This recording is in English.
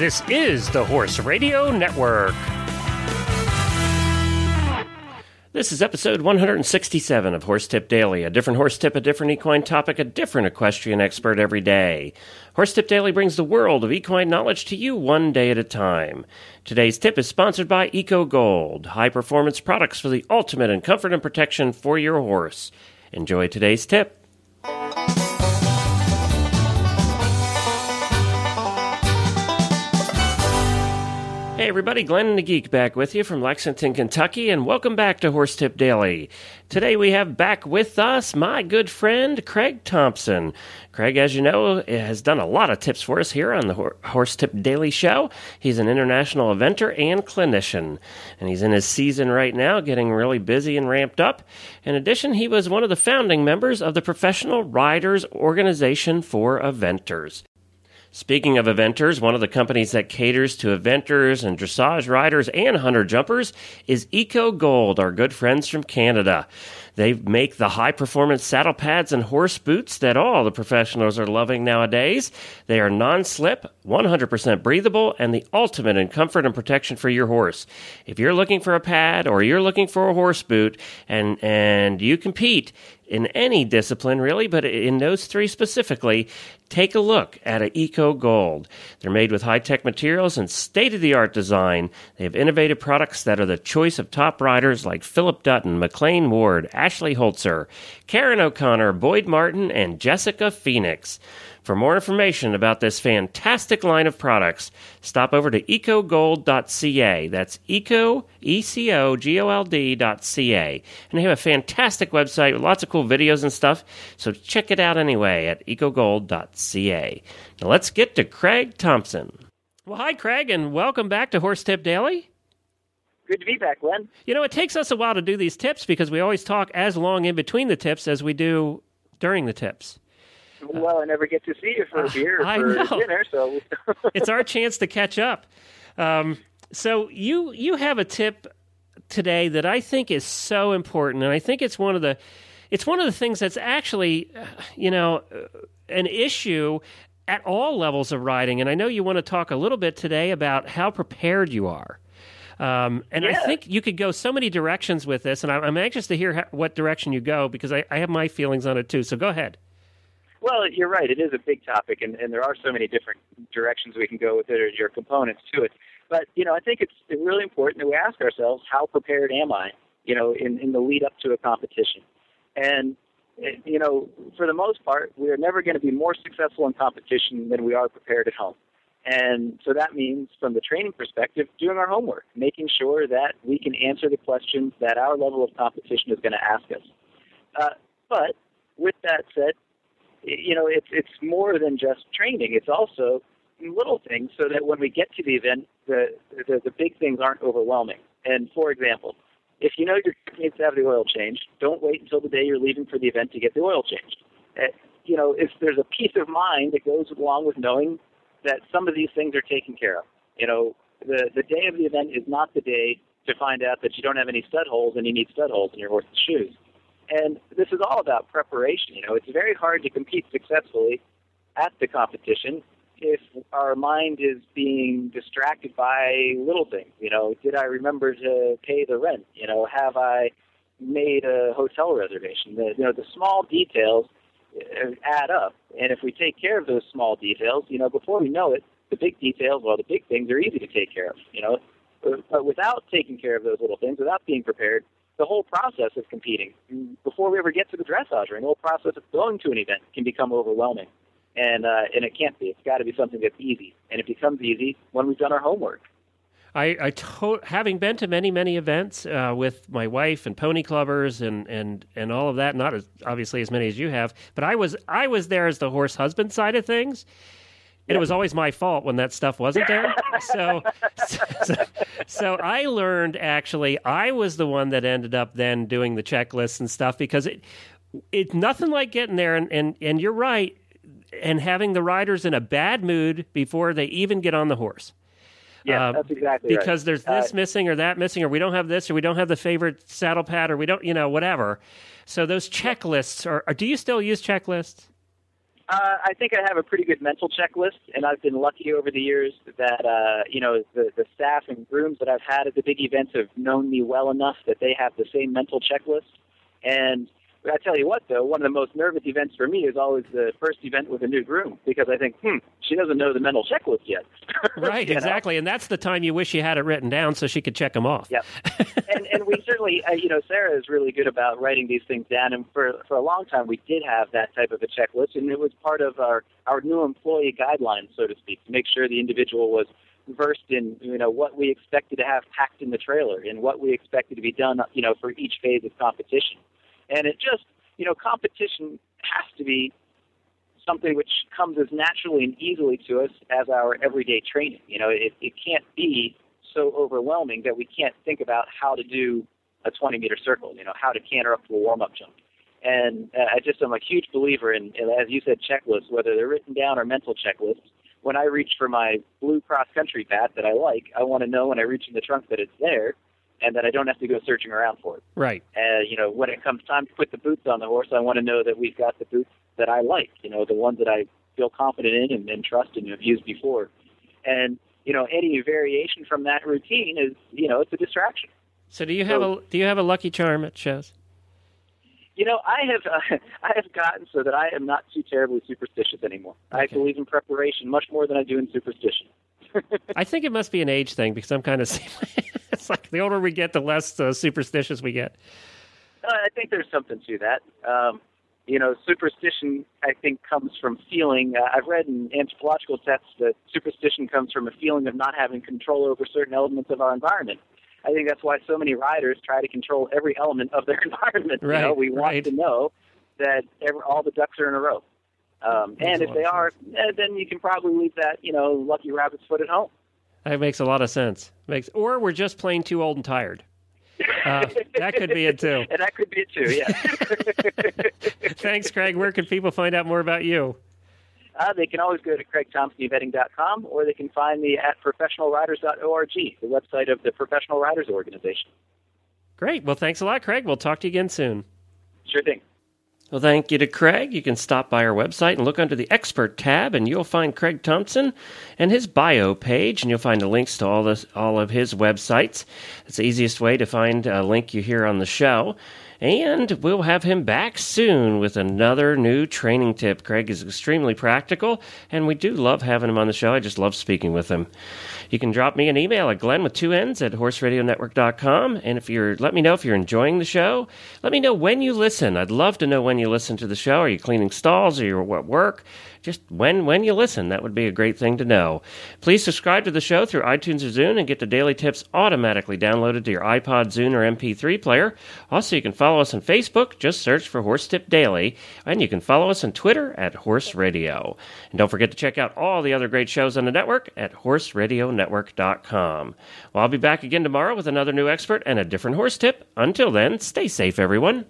This is the Horse Radio Network. This is episode 167 of Horse Tip Daily. A different horse tip, a different equine topic, a different equestrian expert every day. Horse Tip Daily brings the world of equine knowledge to you one day at a time. Today's tip is sponsored by Eco Gold, high performance products for the ultimate in comfort and protection for your horse. Enjoy today's tip. Everybody, Glenn the Geek back with you from Lexington, Kentucky, and welcome back to Horse Tip Daily. Today we have back with us my good friend Craig Thompson. Craig, as you know, has done a lot of tips for us here on the Horse Tip Daily Show. He's an international eventer and clinician, and he's in his season right now, getting really busy and ramped up. In addition, he was one of the founding members of the Professional Riders Organization for Eventers. Speaking of eventers, one of the companies that caters to eventers and dressage riders and hunter jumpers is Eco Gold, our good friends from Canada. They make the high performance saddle pads and horse boots that all the professionals are loving nowadays. They are non slip, 100% breathable, and the ultimate in comfort and protection for your horse. If you're looking for a pad or you're looking for a horse boot and, and you compete, in any discipline, really, but in those three specifically, take a look at an Eco Gold. They're made with high tech materials and state of the art design. They have innovative products that are the choice of top riders like Philip Dutton, McLain Ward, Ashley Holzer, Karen O'Connor, Boyd Martin, and Jessica Phoenix. For more information about this fantastic line of products, stop over to ecogold.ca. That's eco, E-C-O-G-O-L-D.ca. And they have a fantastic website with lots of cool videos and stuff, so check it out anyway at ecogold.ca. Now let's get to Craig Thompson. Well, hi, Craig, and welcome back to Horse Tip Daily. Good to be back, Glenn. You know, it takes us a while to do these tips because we always talk as long in between the tips as we do during the tips. Well, I never get to see you for a beer or know. for dinner, so it's our chance to catch up. Um, so you you have a tip today that I think is so important, and I think it's one of the it's one of the things that's actually uh, you know uh, an issue at all levels of riding. And I know you want to talk a little bit today about how prepared you are. Um, and I think you could go so many directions with this, and I'm, I'm anxious to hear how, what direction you go because I, I have my feelings on it too. So go ahead. well, you're right. It is a big topic, and, and there are so many different directions we can go with it, or your components to it. But you know, I think it's really important that we ask ourselves, how prepared am I? You know, in, in the lead up to a competition, and eh, you know, for the most part, we are never going to be more successful in competition than we are prepared at home. And so that means, from the training perspective, doing our homework, making sure that we can answer the questions that our level of competition is going to ask us. Uh, but with that said, you know, it's it's more than just training. It's also little things, so that when we get to the event, the the, the big things aren't overwhelming. And for example, if you know your truck needs to have the oil changed, don't wait until the day you're leaving for the event to get the oil changed. Uh, you know, if there's a peace of mind that goes along with knowing that some of these things are taken care of. You know, the the day of the event is not the day to find out that you don't have any stud holes and you need stud holes in your horse's shoes. And this is all about preparation. You know, it's very hard to compete successfully at the competition if our mind is being distracted by little things. You know, did I remember to pay the rent? You know, have I made a hotel reservation? The, you know, the small details add up. And if we take care of those small details, you know, before we know it, the big details, well, the big things are easy to take care of. You know, but without taking care of those little things, without being prepared, the whole process of competing, before we ever get to the dressage ring, the whole process of going to an event can become overwhelming. And uh, and it can't be. It's got to be something that's easy, and it becomes easy when we've done our homework. I, I to- having been to many many events uh, with my wife and pony clubbers and, and, and all of that not as obviously as many as you have but I was I was there as the horse husband side of things. And it was always my fault when that stuff wasn't there. So, so so I learned actually I was the one that ended up then doing the checklists and stuff because it it's nothing like getting there. And, and, and you're right. And having the riders in a bad mood before they even get on the horse Yeah, Uh, that's exactly right. because there's this Uh, missing or that missing or we don't have this or we don't have the favorite saddle pad or we don't you know whatever so those checklists are, are do you still use checklists Uh, I think I have a pretty good mental checklist, and I've been lucky over the years that uh, you know the the staff and grooms that I've had at the big events have known me well enough that they have the same mental checklist. And I tell you what, though, one of the most nervous events for me is always the first event with a new groom because I think, hmm, she doesn't know the mental checklist yet. right, exactly, know? and that's the time you wish you had it written down so she could check them off. Yep. and and we certainly, uh, you know, Sarah is really good about writing these things down, and for for a long time we did have that type of a checklist, and it was part of our our new employee guidelines, so to speak, to make sure the individual was versed in you know what we expected to have packed in the trailer and what we expected to be done you know for each phase of competition and it just, you know, competition has to be something which comes as naturally and easily to us as our everyday training. You know, it, it can't be so overwhelming that we can't think about how to do a 20 meter circle, you know, how to canter up to a warm up jump. And uh, I just am a huge believer in, as you said, checklists, whether they're written down or mental checklists. When I reach for my blue cross country bat that I like, I want to know when I reach in the trunk that it's there and that I don't have to go searching around for it. Right. And you know, when it comes time to put the boots on the horse, I want to know that we've got the boots that I like. You know, the ones that I feel confident in and, and trust and have used before. And you know, any variation from that routine is, you know, it's a distraction. So, do you have so, a do you have a lucky charm at shows? You know, I have uh, I have gotten so that I am not too terribly superstitious anymore. Okay. I believe in preparation much more than I do in superstition. I think it must be an age thing because I'm kind of it's like the older we get, the less uh, superstitious we get. Uh, I think there's something to that. Um, you know, superstition I think comes from feeling. Uh, I've read in anthropological texts that superstition comes from a feeling of not having control over certain elements of our environment. I think that's why so many riders try to control every element of their environment. Right, you know, we want right. to know that every, all the ducks are in a row. Um, and if they are, eh, then you can probably leave that, you know, lucky rabbit's foot at home. That makes a lot of sense. Makes, or we're just plain too old and tired. Uh, that could be it too. And that could be it too. Yeah. Thanks, Craig. Where can people find out more about you? Uh, they can always go to craigthompsoneventing.com or they can find me at professionalriders.org, the website of the Professional Riders Organization. Great. Well, thanks a lot, Craig. We'll talk to you again soon. Sure thing. Well, thank you to Craig. You can stop by our website and look under the Expert tab, and you'll find Craig Thompson and his bio page, and you'll find the links to all this, all of his websites. It's the easiest way to find a link you hear on the show. And we'll have him back soon with another new training tip. Craig is extremely practical, and we do love having him on the show. I just love speaking with him. You can drop me an email at glenn with two N's at horseradionetwork.com. And if you're, let me know if you're enjoying the show. Let me know when you listen. I'd love to know when you listen to the show. Are you cleaning stalls? Are you at work? just when when you listen. That would be a great thing to know. Please subscribe to the show through iTunes or Zune and get the daily tips automatically downloaded to your iPod, Zune, or MP3 player. Also, you can follow us on Facebook. Just search for Horse Tip Daily, and you can follow us on Twitter at Horse Radio. And don't forget to check out all the other great shows on the network at HorseRadioNetwork.com. Well, I'll be back again tomorrow with another new expert and a different horse tip. Until then, stay safe, everyone.